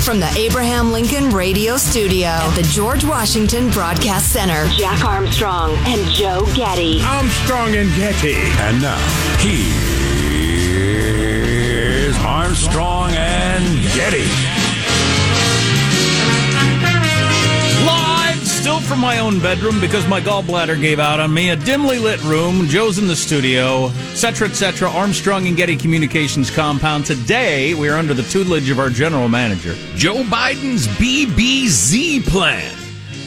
Live from the Abraham Lincoln Radio Studio at the George Washington Broadcast Center. Jack Armstrong and Joe Getty. Armstrong and Getty. And now, here's Armstrong and Getty. Live, still from my own bedroom because my gallbladder gave out on me. A dimly lit room. Joe's in the studio, etc., etc. Armstrong and Getty Communications compound. Today, we are under the tutelage of our general manager. Joe Biden's BBZ plan.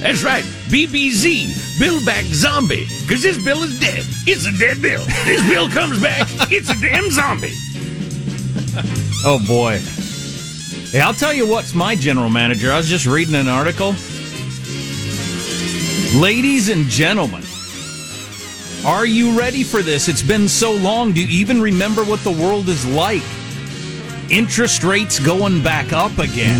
That's right, BBZ, Bill Back Zombie, because this bill is dead. It's a dead bill. This bill comes back, it's a damn zombie. Oh boy. Hey, I'll tell you what's my general manager. I was just reading an article. Ladies and gentlemen, are you ready for this? It's been so long. Do you even remember what the world is like? Interest rates going back up again.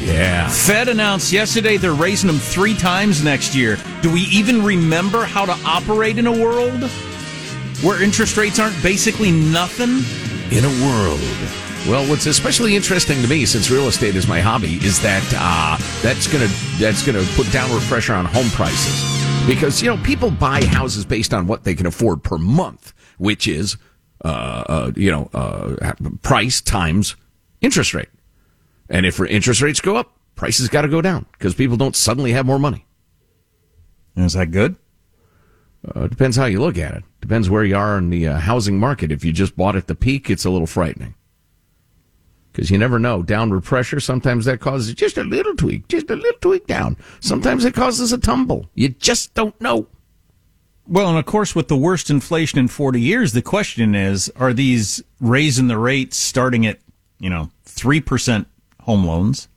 Yeah. Fed announced yesterday they're raising them three times next year. Do we even remember how to operate in a world where interest rates aren't basically nothing? In a world. Well, what's especially interesting to me, since real estate is my hobby, is that uh, that's gonna that's gonna put downward pressure on home prices because you know people buy houses based on what they can afford per month, which is uh, uh, you know uh, price times interest rate. And if interest rates go up, prices got to go down because people don't suddenly have more money. Is that good? Uh, depends how you look at it. Depends where you are in the uh, housing market. If you just bought at the peak, it's a little frightening because you never know. Downward pressure sometimes that causes just a little tweak, just a little tweak down. Sometimes it causes a tumble. You just don't know. Well, and of course, with the worst inflation in 40 years, the question is are these raising the rates starting at, you know, 3% home loans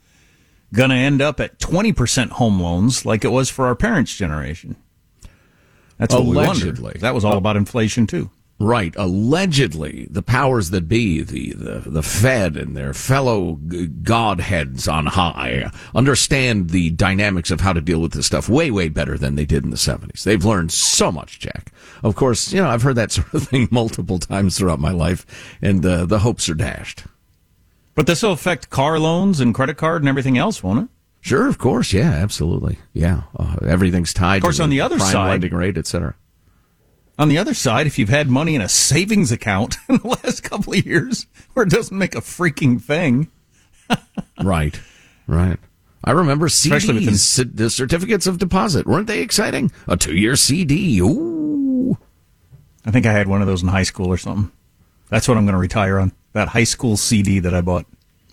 going to end up at 20% home loans like it was for our parents' generation? That's what Allegedly. we. That was all uh, about inflation, too. Right. Allegedly, the powers that be, the, the, the Fed and their fellow g- godheads on high, understand the dynamics of how to deal with this stuff way, way better than they did in the 70s. They've learned so much, Jack. Of course, you know, I've heard that sort of thing multiple times throughout my life, and uh, the hopes are dashed. But this will affect car loans and credit card and everything else, won't it? Sure, of course. Yeah, absolutely. Yeah. Uh, everything's tied Of course, to on the other prime side- lending rate, et cetera. On the other side, if you've had money in a savings account in the last couple of years where it doesn't make a freaking thing, Right, right. I remember CDs, c- the certificates of deposit. Weren't they exciting? A two-year CD. Ooh. I think I had one of those in high school or something. That's what I'm going to retire on. That high school CD that I bought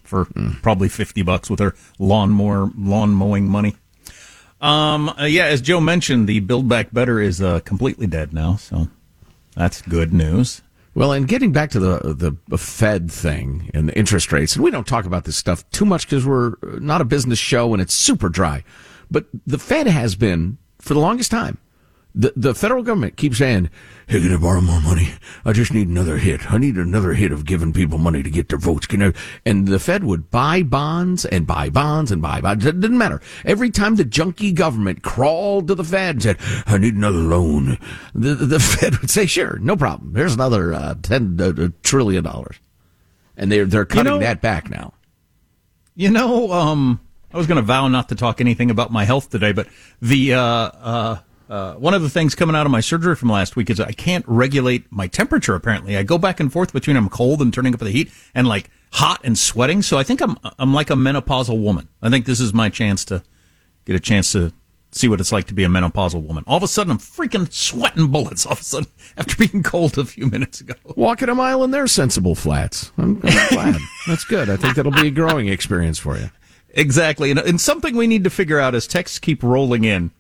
for hmm. probably 50 bucks with her lawnmower, lawn mowing money. Um, uh, yeah, as Joe mentioned, the Build Back Better is uh, completely dead now, so that's good news. Well, and getting back to the the Fed thing and the interest rates, and we don't talk about this stuff too much because we're not a business show and it's super dry. But the Fed has been for the longest time. The the federal government keeps saying, "Hey, can I borrow more money? I just need another hit. I need another hit of giving people money to get their votes." Can I? And the Fed would buy bonds and buy bonds and buy bonds. It didn't matter. Every time the junky government crawled to the Fed and said, "I need another loan," the the Fed would say, "Sure, no problem. Here's another uh, ten uh, trillion dollars," and they're they're cutting know- that back now. You know, um, I was going to vow not to talk anything about my health today, but the uh, uh, one of the things coming out of my surgery from last week is I can't regulate my temperature. Apparently, I go back and forth between I'm cold and turning up the heat, and like hot and sweating. So I think I'm I'm like a menopausal woman. I think this is my chance to get a chance to see what it's like to be a menopausal woman. All of a sudden, I'm freaking sweating bullets. All of a sudden, after being cold a few minutes ago. Walking a mile in their sensible flats. I'm, I'm glad. That's good. I think that'll be a growing experience for you. Exactly. And, and something we need to figure out as texts keep rolling in.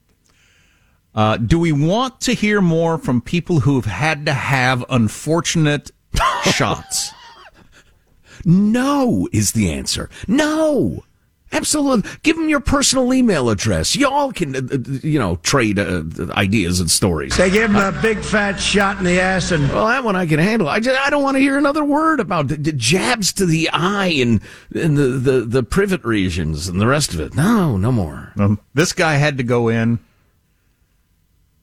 Uh, do we want to hear more from people who've had to have unfortunate shots? No is the answer. No. Absolutely. Give them your personal email address. Y'all can, uh, uh, you know, trade uh, ideas and stories. They gave him a big fat shot in the ass and Well, that one I can handle. I just, I don't want to hear another word about the, the jabs to the eye and, and the, the, the privet regions and the rest of it. No, no more. Um, this guy had to go in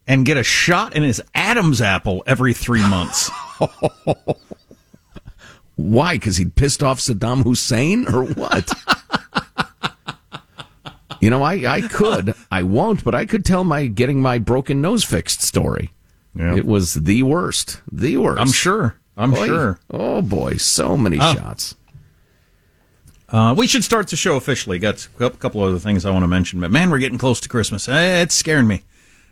and get a shot in his Adam's apple every three months. Why? Because he pissed off Saddam Hussein or what? You know, I, I could. I won't, but I could tell my getting my broken nose fixed story. Yeah. It was the worst. The worst. I'm sure. I'm Boy, sure. Oh boy, so many Oh. shots. Uh, we should start the show officially. Got a couple other things I want to mention, but man, we're getting close to Christmas. Eh, It's scaring me.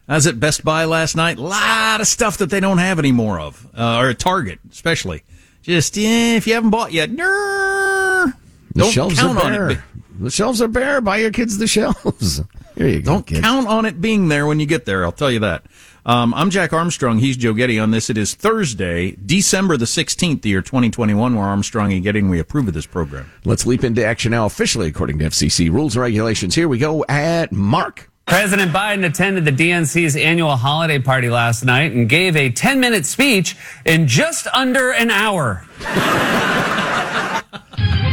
I was at Best Buy last night. A lot of stuff that they don't have anymore of, uh, or at Target especially. Just eh, if you haven't bought yet, no, don't shelves count are on bare. it. The shelves are bare. Buy your kids the shelves. Here you go. Don't kid. count on it being there when you get there. I'll tell you that. Um, I'm Jack Armstrong. He's Joe Getty on this. It is Thursday, December the 16th, the year 2021. We're Armstrong and Getty, and we approve of this program. Let's leap into action now, officially according to FCC rules and regulations. Here we go at Mark. President Biden attended the DNC's annual holiday party last night and gave a 10 minute speech in just under an hour.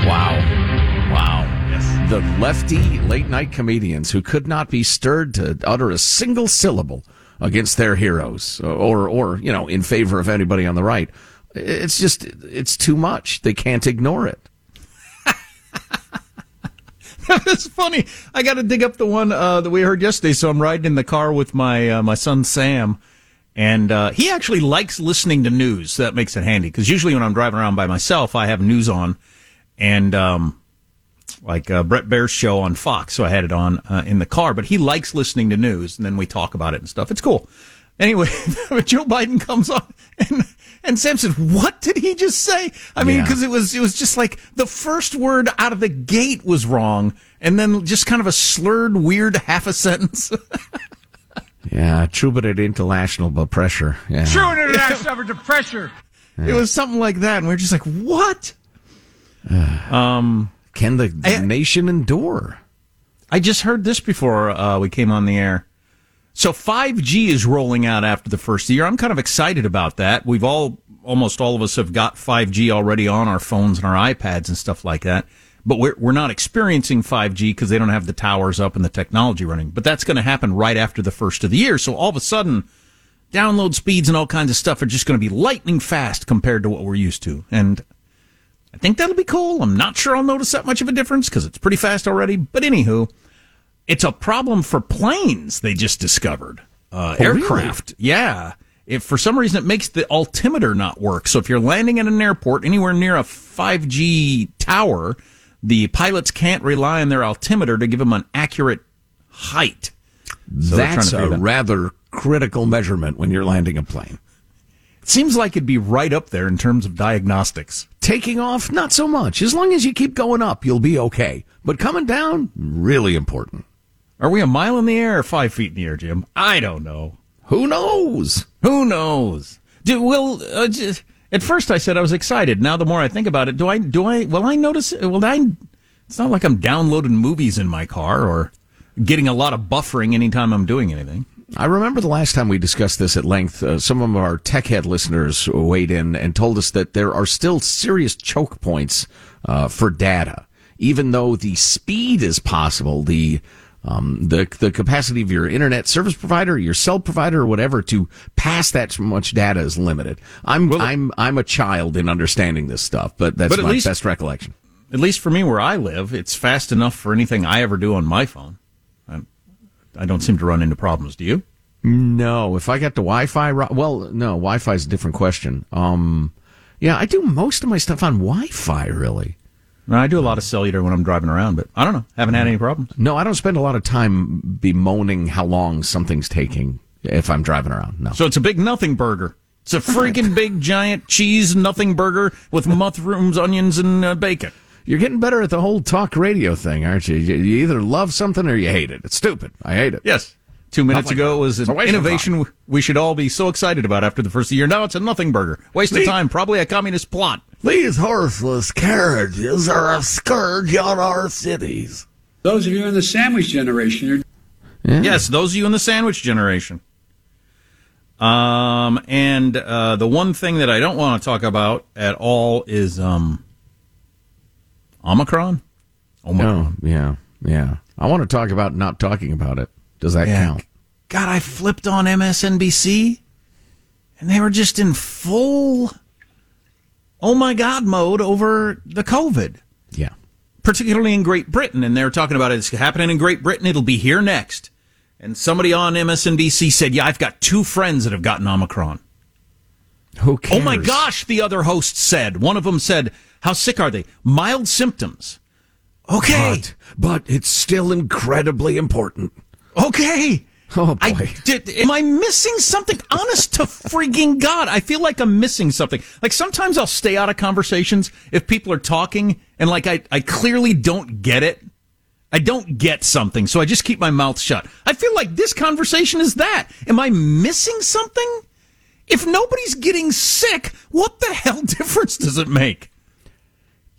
Wow. Wow. Yes. The lefty late night comedians who could not be stirred to utter a single syllable against their heroes uh, or, or, you know, in favor of anybody on the right. It's just, it's too much. They can't ignore it. That's funny. I got to dig up the one uh, that we heard yesterday. So I'm riding in the car with my uh, my son Sam, and uh, he actually likes listening to news. So that makes it handy because usually when I'm driving around by myself, I have news on, and um, like uh, Bret Baier's show on Fox. So I had it on uh, in the car. But he likes listening to news, and then we talk about it and stuff. It's cool. Anyway, Joe Biden comes on and. And Sam said, "What did he just say?" I mean, Yeah. because it was it was just like the first word out of the gate was wrong, and then just kind of a slurred, weird half a sentence. Yeah, true, but at international but pressure. Yeah. True international effort to pressure. It was something like that, and we are just like, "What?" Can the I- nation endure? I just heard this before uh, we came on the air. So 5G is rolling out after the first year. I'm kind of excited about that. We've all, almost all of us have got 5G already on our phones and our iPads and stuff like that. But we're, we're not experiencing 5G because they don't have the towers up and the technology running. But that's going to happen right after the first of the year. So all of a sudden, download speeds and all kinds of stuff are just going to be lightning fast compared to what we're used to. And I think that'll be cool. I'm not sure I'll notice that much of a difference because it's pretty fast already. But anywho, it's a problem for planes they just discovered. Uh, Oh, really? aircraft. Yeah. If for some reason it makes the altimeter not work. So if you're landing at an airport anywhere near a 5G tower, the pilots can't rely on their altimeter to give them an accurate height. So they're trying to That's a that- rather critical measurement when you're landing a plane. It seems like it'd be right up there in terms of diagnostics. Taking off, not so much. As long as you keep going up, you'll be okay. But coming down, really important. Are we a mile in the air or five feet in the air, Jim? I don't know. Who knows? Who knows? Do will uh, just, at first I said I was excited. Now the more I think about it, do I do I will I notice? Will I? It's not like I'm downloading movies in my car or getting a lot of buffering anytime I'm doing anything. I remember the last time we discussed this at length, uh, some of our tech head listeners weighed in and told us that there are still serious choke points uh, for data. Even though the speed is possible, the um, the the capacity of your internet service provider, your cell provider, or whatever to pass that much data is limited. I'm I'm I'm a child in understanding this stuff, but that's But my least- best recollection. At least for me, where I live, it's fast enough for anything I ever do on my phone. I, I don't seem to run into problems. Do you? No, if I got the Wi-Fi, well, no, Wi-Fi is a different question. Um, yeah, I do most of my stuff on Wi-Fi, really. I do a lot of cellular when I'm driving around, but I don't know. Haven't had any problems. No, I don't spend a lot of time bemoaning how long something's taking if I'm driving around. No. So it's a big nothing burger. It's a freaking big giant cheese nothing burger with mushrooms, onions, and uh, bacon. You're getting better at the whole talk radio thing, aren't? You you either love something or you hate it. It's stupid. I hate it. Yes. Two minutes Nothing ago, it was an waste of innovation we should all be so excited about after the first year. Now it's a nothing burger. Waste of time. Probably a communist plot. These horseless carriages are a scourge on our cities. Those of you in the sandwich generation, you're Yes, those of you in the sandwich generation. Um, and uh, the one thing that I don't want to talk about at all is um, Omicron. Omicron. Oh, yeah, yeah. I want to talk about not talking about it. Does that Yeah. count? God, I flipped on MSNBC and they were just in full oh my God mode over the COVID. Yeah. particularly in Great Britain. And they're talking about it's happening in Great Britain. It'll be here next. And somebody on MSNBC said, yeah, I've got two friends that have gotten Omicron. Who cares? Oh my gosh, the other host said. One of them said, how sick are they? Mild symptoms. Okay. But, but it's still incredibly important. Okay. Oh boy. I did, am I missing something? Honest to freaking God, I feel like I'm missing something. Like sometimes I'll stay out of conversations if people are talking and like I, I clearly don't get it. I don't get something, so I just keep my mouth shut. I feel like this conversation is that. Am I missing something? If nobody's getting sick, what the hell difference does it make?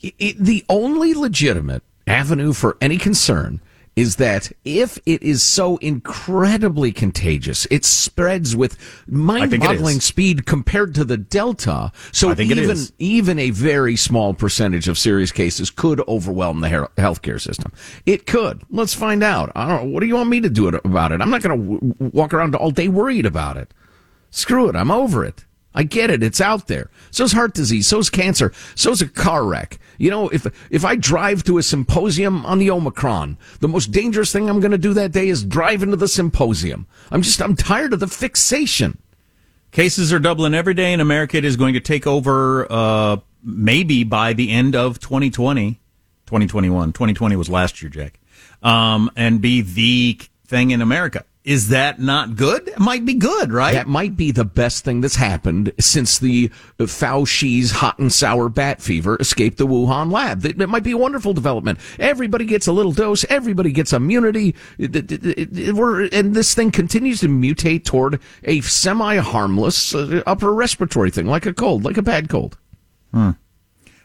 It, it, the only legitimate avenue for any concern is that if it is so incredibly contagious, it spreads with mind-boggling speed compared to the Delta. So even even a very small percentage of serious cases could overwhelm the healthcare system. It could. Let's find out. I don't know. What do you want me to do about it? I'm not going to w- walk around all day worried about it. Screw it. I'm over it. I get it. It's out there. So's heart disease. So's cancer. So's a car wreck. You know, if, if I drive to a symposium on the Omicron, the most dangerous thing I'm going to do that day is drive into the symposium. I'm just, I'm tired of the fixation. Cases are doubling every day in America. It is going to take over, uh, maybe by the end of 2020, 2021. 2020 was last year, Jack. Um, and be the thing in America. Is that not good? It might be good, right? That might be the best thing that's happened since the Fauci's hot and sour bat fever escaped the Wuhan lab. It might be a wonderful development. Everybody gets a little dose. Everybody gets immunity. And this thing continues to mutate toward a semi-harmless uh, upper respiratory thing, like a cold, like a bad cold. Hmm.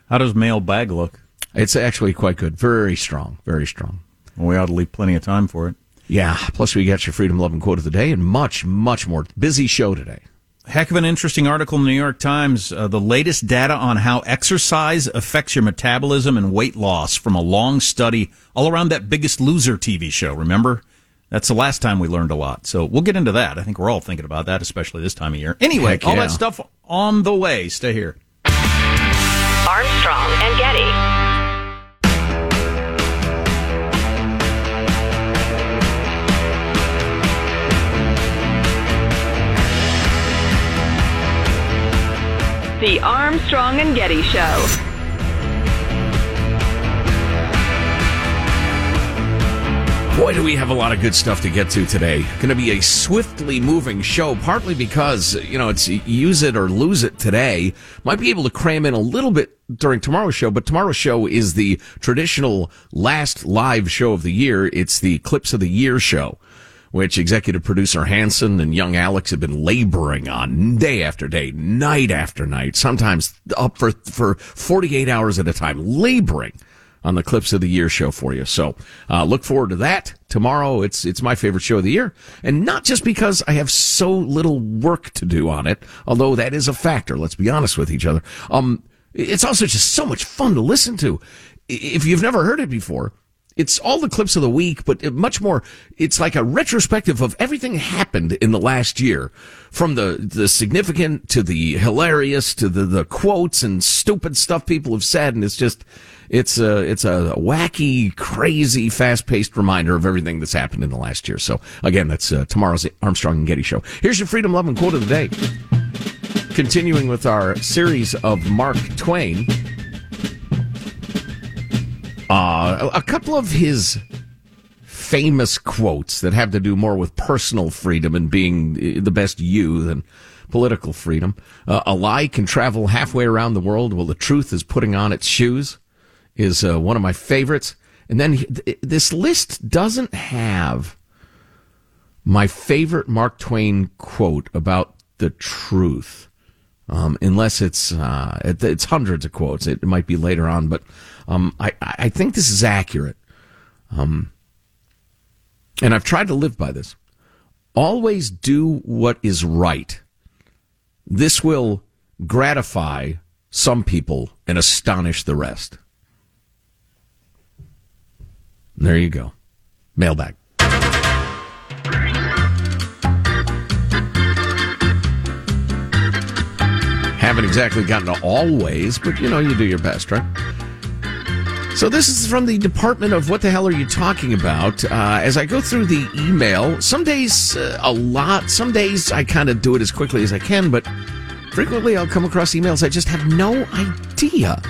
How does mailbag look? It's actually quite good. Very strong. Very strong. Well, we ought to leave plenty of time for it. Yeah. Plus, we got your freedom loving quote of the day and much, much more. Busy show today. Heck of an interesting article in the New York Times. Uh, the latest data on how exercise affects your metabolism and weight loss from a long study all around that Biggest Loser TV show. Remember? That's the last time we learned a lot. So we'll get into that. I think we're all thinking about that, especially this time of year. Anyway, Heck all yeah. that stuff on the way. Stay here. Armstrong and Getty. The Armstrong and Getty Show. Boy, do we have a lot of good stuff to get to today. Going to be a swiftly moving show, partly because, you know, it's use it or lose it today. Might be able to cram in a little bit during tomorrow's show, but tomorrow's show is the traditional last live show of the year. It's the Clips of the Year show which executive producer Hanson and young Alex have been laboring on day after day, night after night, sometimes up for, for 48 hours at a time, laboring on the clips of the year show for you. So, uh, look forward to that tomorrow. It's, it's my favorite show of the year. And not just because I have so little work to do on it, although that is a factor. Let's be honest with each other. Um, it's also just so much fun to listen to. If you've never heard it before, it's all the clips of the week, but much more, it's like a retrospective of everything happened in the last year. From the, the significant to the hilarious to the, the quotes and stupid stuff people have said. And it's just, it's a, it's a wacky, crazy, fast paced reminder of everything that's happened in the last year. So again, that's uh, tomorrow's Armstrong and Getty show. Here's your freedom, love, and quote of the day. Continuing with our series of Mark Twain. Couple of his famous quotes that have to do more with personal freedom and being the best you than political freedom. Uh, a lie can travel halfway around the world while the truth is putting on its shoes is uh, one of my favorites. And then this list doesn't have my favorite Mark Twain quote about the truth. Um, unless it's uh, it's hundreds of quotes. It might be later on, but um, I, I think this is accurate. Um, and I've tried to live by this. Always do what is right. This will gratify some people and astonish the rest. There you go. Mailbag. Haven't exactly gotten to always, but you know, you do your best, right? So this is from the Department of What the Hell Are You Talking About? Uh, as I go through the email, some days uh, a lot, some days I kind of do it as quickly as I can, but frequently I'll come across emails I just have no idea.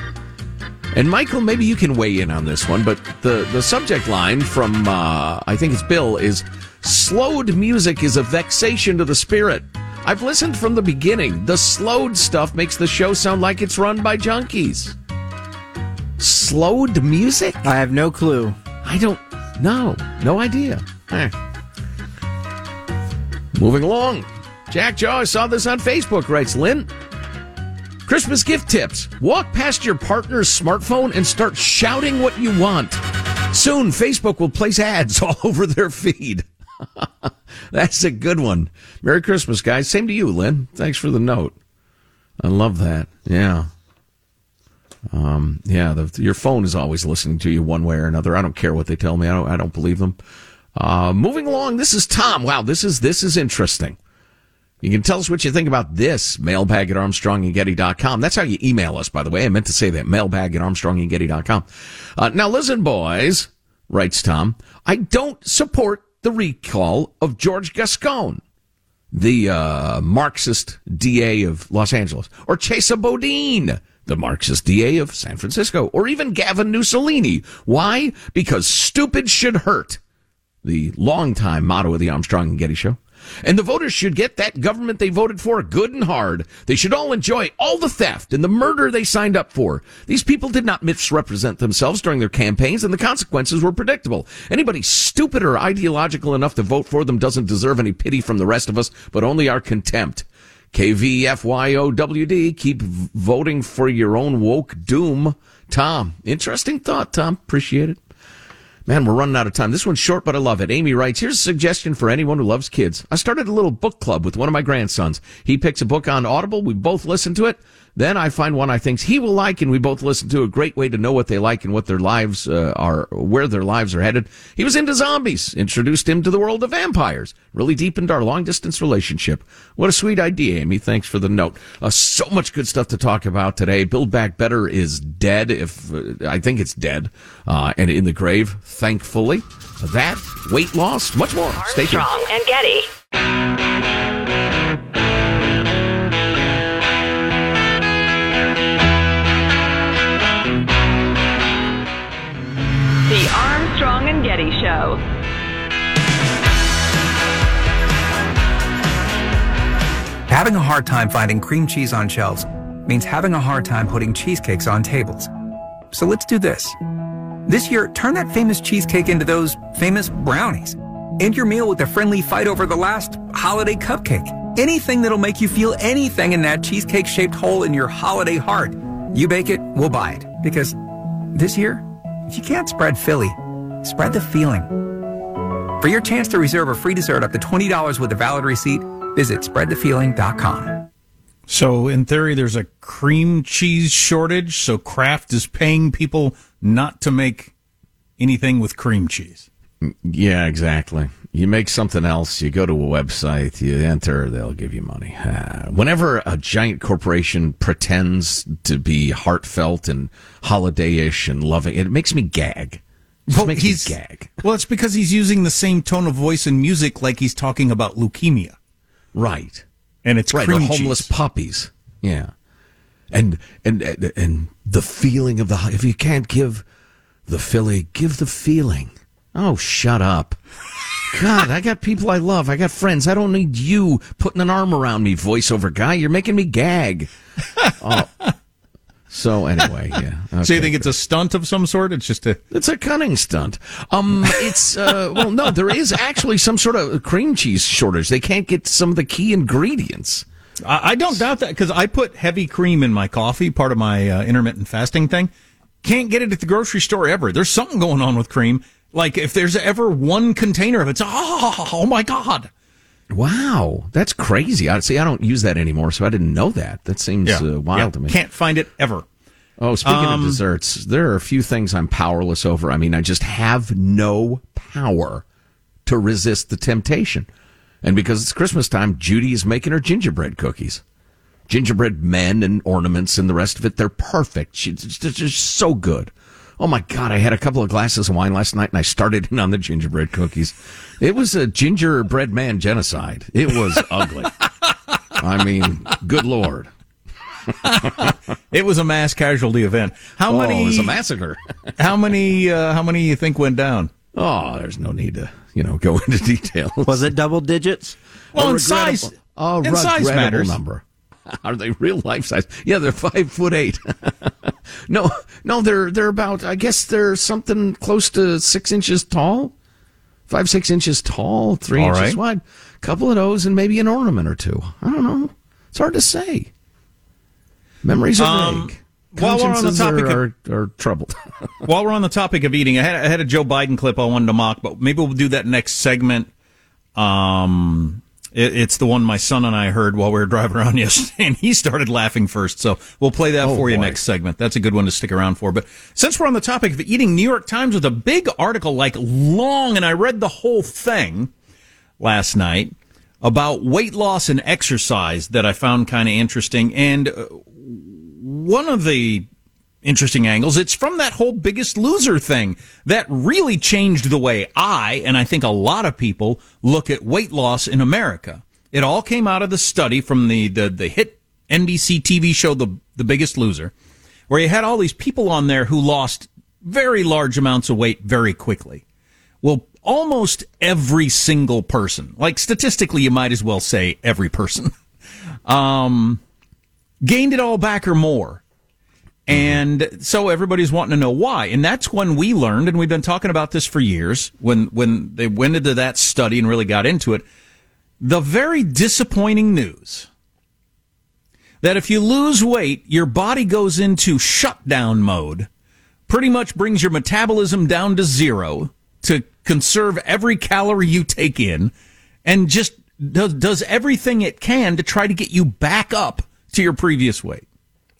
And Michael, maybe you can weigh in on this one, but the, the subject line from, uh, I think it's Bill, is slowed music is a vexation to the spirit. I've listened from the beginning. The slowed stuff makes the show sound like it's run by junkies. Slowed music? I have no clue. I don't know. No idea. Eh. Moving along. Jack Jaw, saw this on Facebook, writes Lynn. Christmas gift tips. Walk past your partner's smartphone and start shouting what you want. Soon, Facebook will place ads all over their feed. That's a good one. Merry Christmas, guys. Same to you, Lynn. Thanks for the note. I love that. Yeah. Um, yeah, the, your phone is always listening to you one way or another. I don't care what they tell me. I don't, I don't believe them. Uh, moving along, this is Tom. Wow, this is this is interesting. You can tell us what you think about this. Mailbag at ArmstrongandGetty.com. That's how you email us, by the way. I meant to say that. Mailbag at ArmstrongandGetty.com. Uh, now listen, boys, writes Tom. I don't support the recall of George Gascon, the uh, Marxist DA of Los Angeles, or Chesa Boudin, the Marxist DA of San Francisco, or even Gavin Mussolini. Why? Because stupid should hurt. The longtime motto of the Armstrong and Getty Show. And the voters should get that government they voted for good and hard. They should all enjoy all the theft and the murder they signed up for. These people did not misrepresent themselves during their campaigns, and the consequences were predictable. Anybody stupid or ideological enough to vote for them doesn't deserve any pity from the rest of us, but only our contempt. KVFYOWD, keep voting for your own woke doom. Tom, interesting thought, Tom. Appreciate it. Man, we're running out of time. This one's short, but I love it. Amy writes, here's a suggestion for anyone who loves kids. I started a little book club with one of my grandsons. He picks a book on Audible. We both listen to it. Then I find one I think he will like, and we both listen to a great way to know what they like and what their lives uh, are, where their lives are headed. He was into zombies, introduced him to the world of vampires, really deepened our long distance relationship. What a sweet idea, Amy. Thanks for the note. Uh, so much good stuff to talk about today. Build Back Better is dead, if uh, I think it's dead, uh, and in the grave, thankfully. That, weight loss, much more. Stay tuned. Armstrong and Getty. Getty Show. Having a hard time finding cream cheese on shelves means having a hard time putting cheesecakes on tables. So let's do this. This year, turn that famous cheesecake into those famous brownies. End your meal with a friendly fight over the last holiday cupcake. Anything that'll make you feel anything in that cheesecake shaped hole in your holiday heart. You bake it, we'll buy it. Because this year, if you can't spread Philly, spread the feeling. For your chance to reserve a free dessert up to $20 with a valid receipt, visit spreadthefeeling.com. So, in theory, there's a cream cheese shortage. So, Kraft is paying people not to make anything with cream cheese. Yeah, exactly. You make something else, you go to a website, you enter, they'll give you money. Uh, whenever a giant corporation pretends to be heartfelt and holiday-ish and loving, it makes me gag. Just makes he's gag. Well, it's because he's using the same tone of voice and music like he's talking about leukemia, Right. and it's right, or homeless cheese. puppies. Yeah, and and and and the feeling of the if you can't give the Philly, give the feeling. Oh, shut up! God, I got people I love. I got friends. I don't need you putting an arm around me, voiceover guy. You're making me gag. Oh. So anyway, yeah. So you think it's a stunt of some sort? It's just a It's a cunning stunt. Um, it's uh, well, no, there is actually some sort of cream cheese shortage. They can't get some of the key ingredients. I, I don't doubt that because I put heavy cream in my coffee, part of my uh, intermittent fasting thing. Can't get it at the grocery store ever. There's something going on with cream. Like if there's ever one container of it, it's oh, oh my god. Wow, that's crazy. I see. I don't use that anymore, so I didn't know that. That seems uh, wild Yeah. to me. Can't find it ever. Oh, speaking Um, of desserts, there are a few things I'm powerless over. I mean, I just have no power to resist the temptation. And because it's Christmas time, Judy is making her gingerbread cookies. Gingerbread men and ornaments and the rest of it, they're perfect. She's just so good. Oh my God, I had a couple of glasses of wine last night and I started in on the gingerbread cookies. It was a gingerbread man genocide. It was ugly. I mean, good Lord. it was a mass casualty event. How oh, many? It was a massacre. how many? Uh, how many you think went down? Oh, there's no need to you know go into details. Was it double digits? Well, in size, a in size matters. number. Are they real life size? Yeah, they're five foot eight. no, no, they're they're about. I guess they're something close to six inches tall, five six inches tall, three All inches right. wide. Couple of those and maybe an ornament or two. I don't know. It's hard to say. Memories are Um, vague. while we're on the topic are, of- are, are troubled. While we're on the topic of eating, I had, I had a Joe Biden clip I wanted to mock, but maybe we'll do that next segment. Um, it, it's the one my son and I heard while we were driving around yesterday, and he started laughing first. So we'll play that Oh, for you boy. next segment. That's a good one to stick around for. But since we're on the topic of eating, New York Times with a big article, like long, and I read the whole thing last night about weight loss and exercise that I found kind of interesting. And uh, one of the interesting angles, it's from that whole biggest loser thing that really changed the way I, and I think a lot of people, look at weight loss in America. It all came out of the study from the, the, the hit NBC TV show, The, the Biggest Loser, where you had all these people on there who lost very large amounts of weight very quickly. Well, almost every single person, like statistically, you might as well say every person, um, gained it all back or more. And so everybody's wanting to know why. And that's when we learned, and we've been talking about this for years, when, when they went into that study and really got into it, the very disappointing news that if you lose weight, your body goes into shutdown mode, pretty much brings your metabolism down to zero to conserve every calorie you take in, and just does, does everything it can to try to get you back up to your previous weight.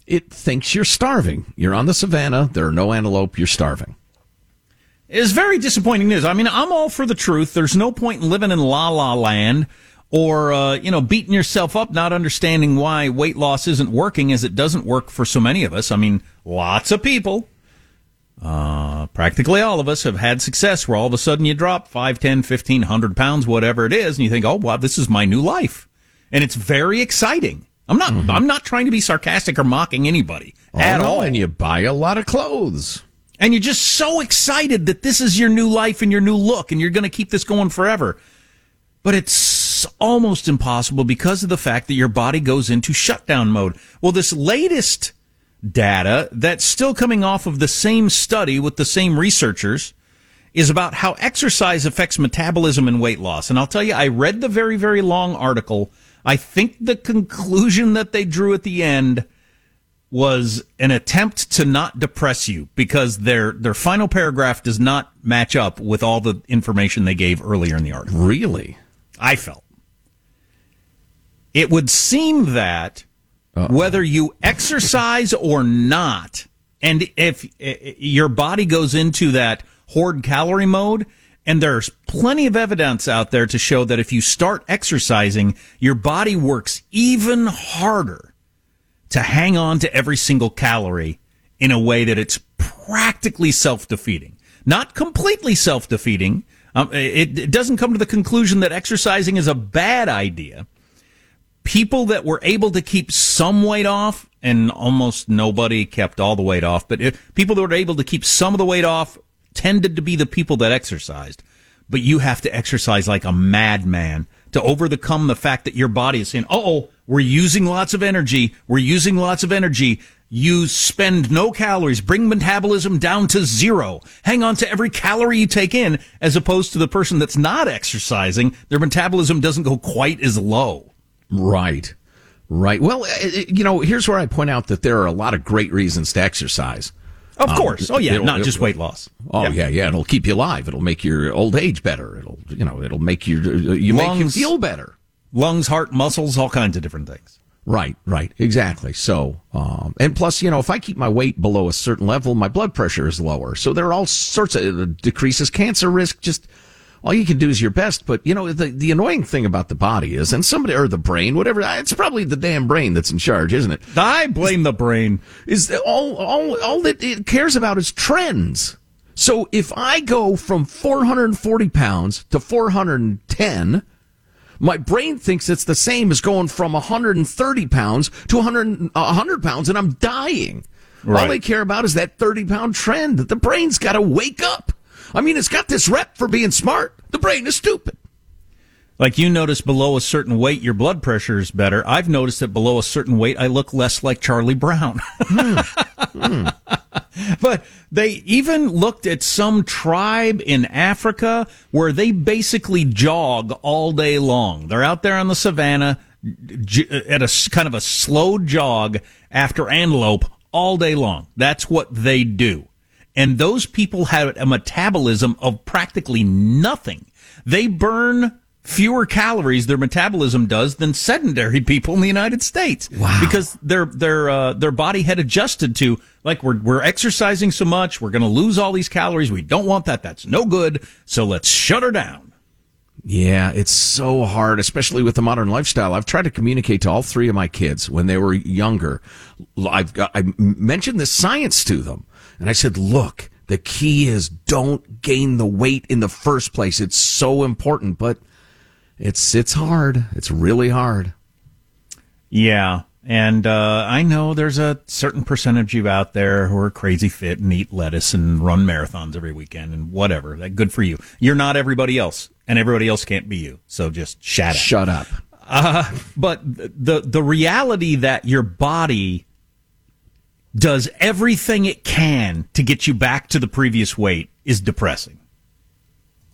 It thinks you're starving. You're on the savannah. There are no antelope. You're starving. It's very disappointing news. I mean, I'm all for the truth. There's no point in living in la la land or, uh, you know, beating yourself up, not understanding why weight loss isn't working as it doesn't work for so many of us. I mean, lots of people, uh, practically all of us have had success where all of a sudden you drop 5, 10, 15, 100 pounds, whatever it is, and you think, oh, wow, this is my new life. And it's very exciting. I'm not, mm-hmm. I'm not trying to be sarcastic or mocking anybody oh, at Oh, no, all. And you buy a lot of clothes. And you're just so excited that this is your new life and your new look and you're going to keep this going forever. But it's almost impossible because of the fact that your body goes into shutdown mode. Well, this latest data that's still coming off of the same study with the same researchers is about how exercise affects metabolism and weight loss. And I'll tell you, I read the very, very long article. I think the conclusion that they drew at the end was an attempt to not depress you because their their final paragraph does not match up with all the information they gave earlier in the article. Really? I felt it would seem that whether you exercise or not, and if uh, your body goes into that hoard calorie mode, and there's plenty of evidence out there to show that if you start exercising, your body works even harder to hang on to every single calorie in a way that it's practically self-defeating. Not completely self-defeating. Um, it, it doesn't come to the conclusion that exercising is a bad idea. People that were able to keep some weight off, and almost nobody kept all the weight off, but people that were able to keep some of the weight off tended to be the people that exercised. But you have to exercise like a madman to overcome the fact that your body is saying, oh, we're using lots of energy. We're using lots of energy. You spend no calories, bring metabolism down to zero. Hang on to every calorie you take in, as opposed to the person that's not exercising. Their metabolism doesn't go quite as low. Right. Right. Well, uh, uh, you know, here's where I point out that there are a lot of great reasons to exercise. Of Um, course. Oh, yeah. it'll- Not just it'll- weight loss. Oh yeah. yeah, It'll keep you alive. It'll make your old age better. It'll, you know, it'll make you, uh, you make you feel better. Lungs, heart, muscles, all kinds of different things. Right, right, exactly. So, um, and plus, you know, if I keep my weight below a certain level, my blood pressure is lower. So there are all sorts of it decreases cancer risk, just all you can do is your best. But you know, the, the annoying thing about the body is, and somebody, or the brain, whatever, it's probably the damn brain that's in charge, isn't it? I blame the brain. Is all, all, all that it cares about is trends. So if I go from 440 pounds to 410, my brain thinks it's the same as going from 130 pounds to 100, 100 pounds and I'm dying. Right. All they care about is that 30 pound trend. That the brain's got to wake up. I mean, it's got this rep for being smart. The brain is stupid. Like you notice below a certain weight, your blood pressure is better. I've noticed that below a certain weight, I look less like Charlie Brown. mm. But they even looked at some tribe in Africa where they basically jog all day long. They're out there on the savannah at a kind of a slow jog after antelope all day long. That's what they do. And those people have a metabolism of practically nothing. They burn fewer calories their metabolism does than sedentary people in the United States. Wow. Because their their uh, their body had adjusted to like we're we're exercising so much, we're going to lose all these calories. We don't want that. That's no good. So let's shut her down. Yeah, it's so hard, especially with the modern lifestyle. I've tried to communicate to all three of my kids when they were younger. I've got, I mentioned the science to them, and I said, "Look, the key is don't gain the weight in the first place. It's so important." But it's it's hard. It's really hard. Yeah, and uh, I know there's a certain percentage of you out there who are crazy fit and eat lettuce and run marathons every weekend and whatever. That good for you. You're not everybody else, and everybody else can't be you. So just shut up. Shut up. Uh, but the the reality that your body does everything it can to get you back to the previous weight is depressing.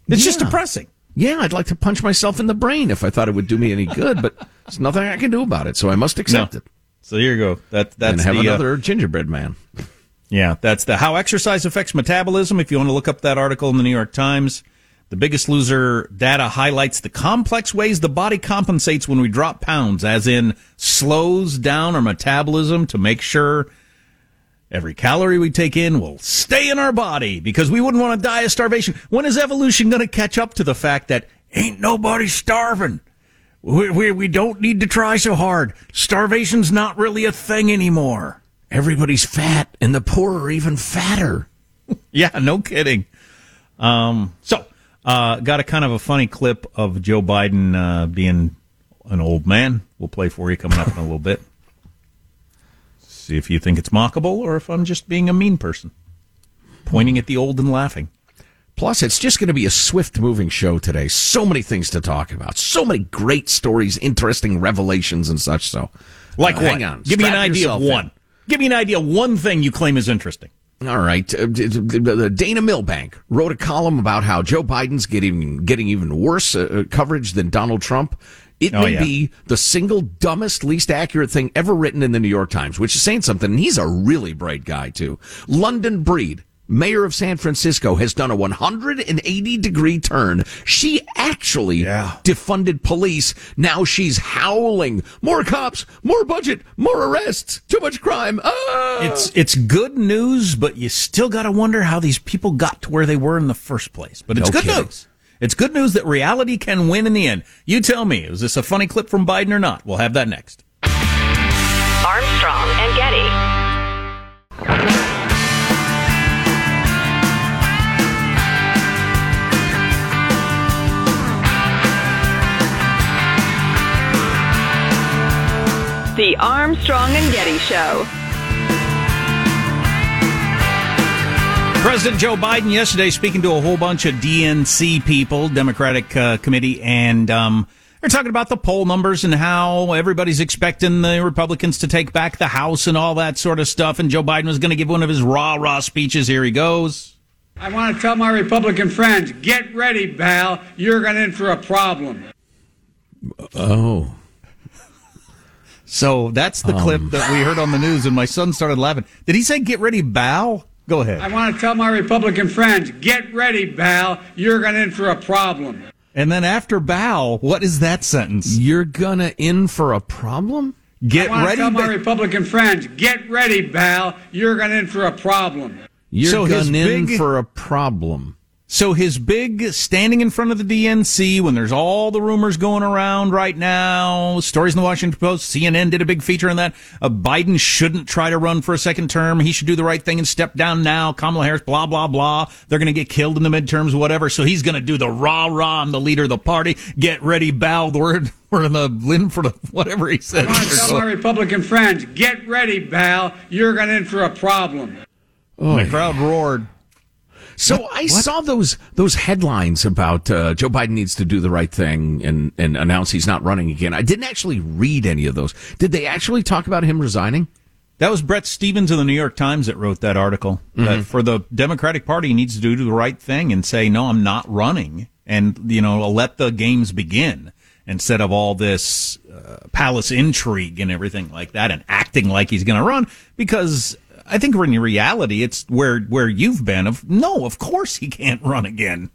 It's yeah. just depressing yeah, I'd like to punch myself in the brain if I thought it would do me any good, but there's nothing I can do about it, so I must accept no. it. So here you go. That that's and have the, another uh, gingerbread man. Yeah, that's the how exercise affects metabolism. If you want to look up that article in the New York Times, the Biggest Loser data highlights the complex ways the body compensates when we drop pounds, as in slows down our metabolism to make sure Every calorie we take in will stay in our body because we wouldn't want to die of starvation. When is evolution going to catch up to the fact that ain't nobody starving? We, we, we don't need to try so hard. Starvation's not really a thing anymore. Everybody's fat and the poor are even fatter. yeah, no kidding. Um, so, uh, got a kind of a funny clip of Joe Biden, uh, being an old man. We'll play for you coming up in a little bit. See if you think it's mockable or if I'm just being a mean person, pointing at the old and laughing. Plus, it's just going to be a swift moving show today. So many things to talk about. So many great stories, interesting revelations, and such. So, like uh, Hang on. Give me an idea of one. In. Give me an idea of one thing you claim is interesting. All right. Uh, Dana Milbank wrote a column about how Joe Biden's getting getting even worse uh, coverage than Donald Trump. It oh, may yeah. be the single dumbest, least accurate thing ever written in the New York Times, which is saying something. And he's a really bright guy, too. London Breed, mayor of San Francisco, has done a 180 degree turn. She actually yeah. defunded police. Now she's howling. More cops, more budget, more arrests, too much crime. Ah! It's, it's good news, but you still got to wonder how these people got to where they were in the first place. But it's no good kidding. news. It's good news that reality can win in the end. You tell me, is this a funny clip from Biden or not? We'll have that next. Armstrong and Getty. The Armstrong and Getty Show. President Joe Biden yesterday speaking to a whole bunch of DNC people, Democratic uh, committee, and um, they're talking about the poll numbers and how everybody's expecting the Republicans to take back the House and all that sort of stuff. And Joe Biden was going to give one of his rah rah speeches. Here he goes. I want to tell my Republican friends get ready, pal. You're going in for a problem. Oh. So that's the um. clip that we heard on the news, and my son started laughing. Did he say get ready, bow? Go ahead. I want to tell my Republican friends get ready, Bal. You're going in for a problem. And then after Bow, what is that sentence? You're gonna in for a problem? Get I ready. Tell my Republican friends, get ready, Bal. You're gonna in for a problem. You're so gonna in big, for a problem. So his big standing in front of the DNC when there's all the rumors going around right now, stories in the Washington Post, CNN did a big feature on that. Uh, Biden shouldn't try to run for a second term. He should do the right thing and step down now. Kamala Harris, blah, blah, blah. They're going to get killed in the midterms, whatever. So he's going to do the rah, rah. I'm the leader of the party. Get ready, Bal. We're, we're in the in for the whatever he said. Come on, tell my Republican friends, get ready, Bal. You're going in for a problem. Oh, the crowd roared. So what, I what? saw those those headlines about uh, Joe Biden needs to do the right thing and and announce he's not running again. I didn't actually read any of those. Did they actually talk about him resigning? That was Bret Stephens of the New York Times that wrote that article. Mm-hmm. That for the Democratic Party, he needs to do the right thing and say, "No, I'm not running," and you know, let the games begin instead of all this uh, palace intrigue and everything like that, and acting like he's going to run because I think in reality, it's where where you've been. Of no, of course he can't run again.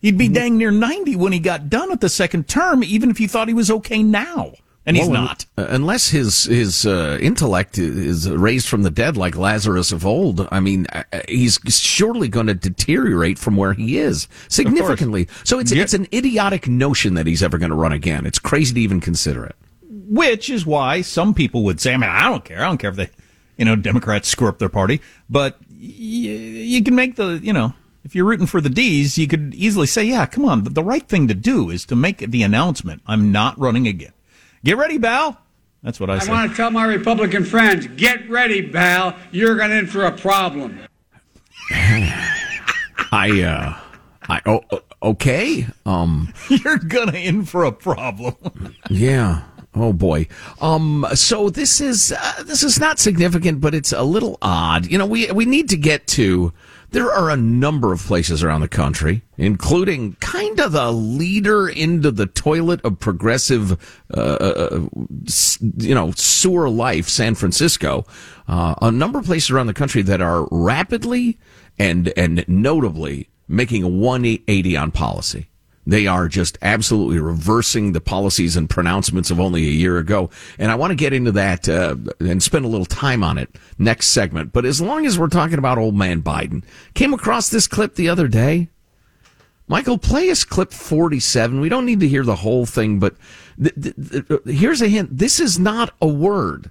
He'd be dang near ninety when he got done at the second term, even if you thought he was okay now. And he's well, not, uh, unless his his uh, intellect is raised from the dead like Lazarus of old. I mean, uh, uh, he's surely going to deteriorate from where he is significantly. So it's yeah. it's an idiotic notion that he's ever going to run again. It's crazy to even consider it. Which is why some people would say, "I mean, I don't care. I don't care if they you know, Democrats screw up their party. But y- you can make the, you know, if you're rooting for the D's, you could easily say, yeah, come on. The right thing to do is to make the announcement, I'm not running again. Get ready, Bal. That's what I, I say. I want to tell my Republican friends, get ready, Bal. You're going in for a problem. I, uh, I, oh, okay. Um, you're gonna in for a problem. yeah. Oh boy. Um, so this is, uh, this is not significant, but it's a little odd. You know, we, we need to get to, there are a number of places around the country, including kind of the leader into the toilet of progressive, uh, uh, you know, sewer life, San Francisco. Uh, a number of places around the country that are rapidly and, and notably making a 180 on policy. They are just absolutely reversing the policies and pronouncements of only a year ago. And I want to get into that uh, and spend a little time on it next segment. But as long as we're talking about old man Biden, came across this clip the other day. Michael, play us clip 47. We don't need to hear the whole thing, but th- th- th- here's a hint. This is not a word.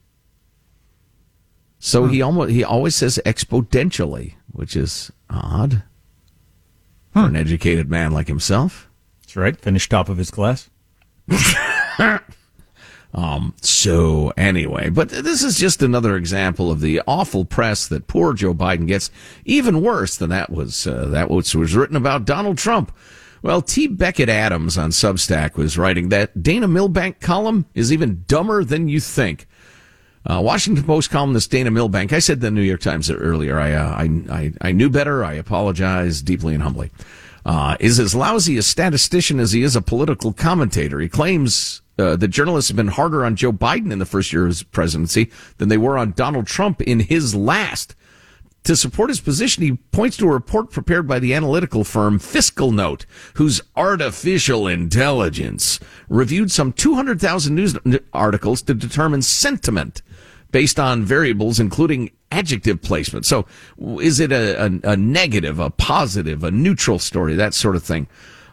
So he almost he always says exponentially, which is odd for an educated man like himself. That's right. Finished top of his class. um. So anyway, but this is just another example of the awful press that poor Joe Biden gets. Even worse than that was uh, that was was written about Donald Trump. Well, T. Becket Adams on Substack was writing that Dana Milbank column is even dumber than you think. Uh, Washington Post columnist Dana Milbank. I said the New York Times earlier. I, uh, I, I, I, knew better. I apologize deeply and humbly. Uh, is as lousy a statistician as he is a political commentator. He claims uh, that journalists have been harder on Joe Biden in the first year of his presidency than they were on Donald Trump in his last. To support his position, he points to a report prepared by the analytical firm FiscalNote, whose artificial intelligence reviewed some 200,000 news articles to determine sentiment based on variables including adjective placement. So is it a, a, a negative, a positive, a neutral story, that sort of thing?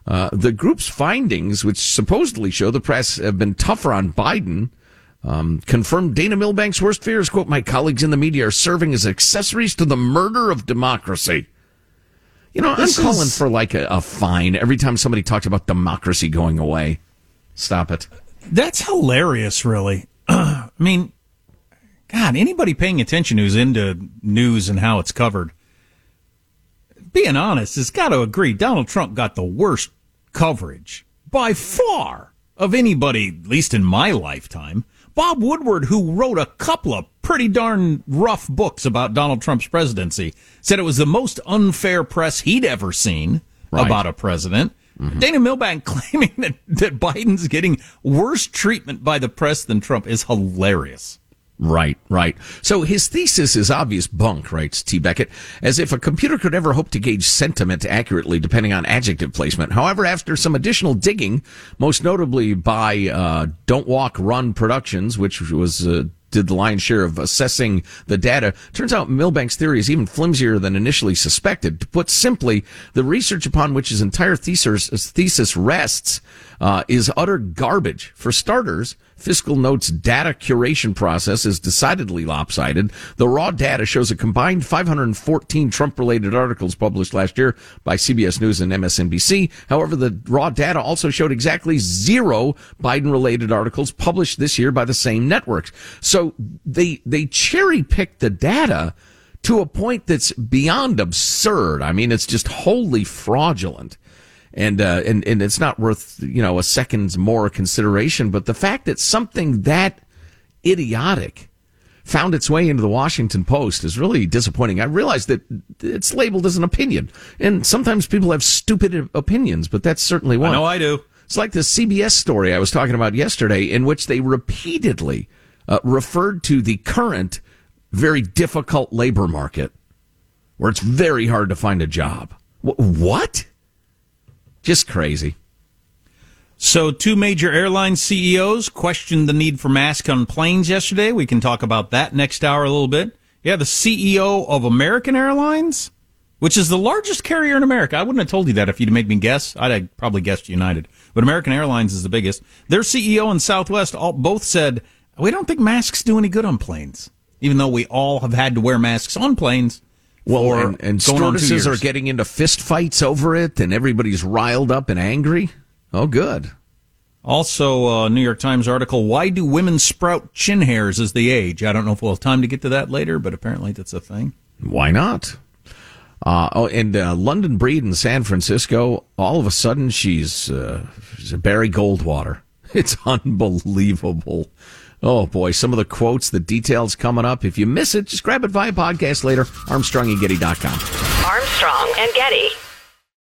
Uh, the group's findings, which supposedly show the press have been tougher on Biden, um, confirmed Dana Milbank's worst fears. Quote, my colleagues in the media are serving as accessories to the murder of democracy. You know, this I'm calling is... for like a, a fine every time somebody talks about democracy going away. Stop it. That's hilarious, really. I mean, God, anybody paying attention who's into news and how it's covered, being honest, has got to agree Donald Trump got the worst coverage by far of anybody, at least in my lifetime. Bob Woodward, who wrote a couple of pretty darn rough books about Donald Trump's presidency. Said it was the most unfair press he'd ever seen Right. about a president. Mm-hmm. Dana Milbank claiming that, that Biden's getting worse treatment by the press than Trump is hilarious. Right, right. So his thesis is obvious bunk, writes T. Becket, as if a computer could ever hope to gauge sentiment accurately depending on adjective placement. However, after some additional digging, most notably by uh, Don't Walk Run Productions, which was uh, did the lion's share of assessing the data. Turns out Milbank's theory is even flimsier than initially suspected. To put simply, the research upon which his entire thesis, thesis rests uh, is utter garbage. For starters, FiscalNote's data curation process is decidedly lopsided. The raw data shows a combined 514 Trump-related articles published last year by CBS News and MSNBC. However, the raw data also showed exactly zero Biden-related articles published this year by the same networks. So they they cherry-picked the data to a point that's beyond absurd. I mean, it's just wholly fraudulent and uh, and and it's not worth you know a second's more consideration. But the fact that something that idiotic found its way into the Washington Post is really disappointing. I realize that it's labeled as an opinion, and sometimes people have stupid opinions, but that's certainly one. I know I do. It's like the CBS story I was talking about yesterday, in which they repeatedly uh, referred to the current very difficult labor market, where it's very hard to find a job. Wh- what? Just crazy. So, two major airline CEOs questioned the need for masks on planes yesterday. We can talk about that next hour a little bit. Yeah, the CEO of American Airlines, which is the largest carrier in America. I wouldn't have told you that if you'd make me guess. I'd have probably guessed United, but American Airlines is the biggest. Their CEO and Southwest all both said we don't think masks do any good on planes, even though we all have had to wear masks on planes. Well, for and, and going on stewardesses are getting into fist fights over it, and everybody's riled up and angry. Oh, good. Also, uh, New York Times article: Why do women sprout chin hairs as they age? I don't know if we'll have time to get to that later, but apparently that's a thing. Why not? Uh, oh, and uh, London Breed in San Francisco. All of a sudden, she's, uh, she's a Barry Goldwater. It's unbelievable. Oh boy, some of the quotes, the details coming up. If you miss it, just grab it via podcast later. ArmstrongandGetty.com. Armstrong and Getty.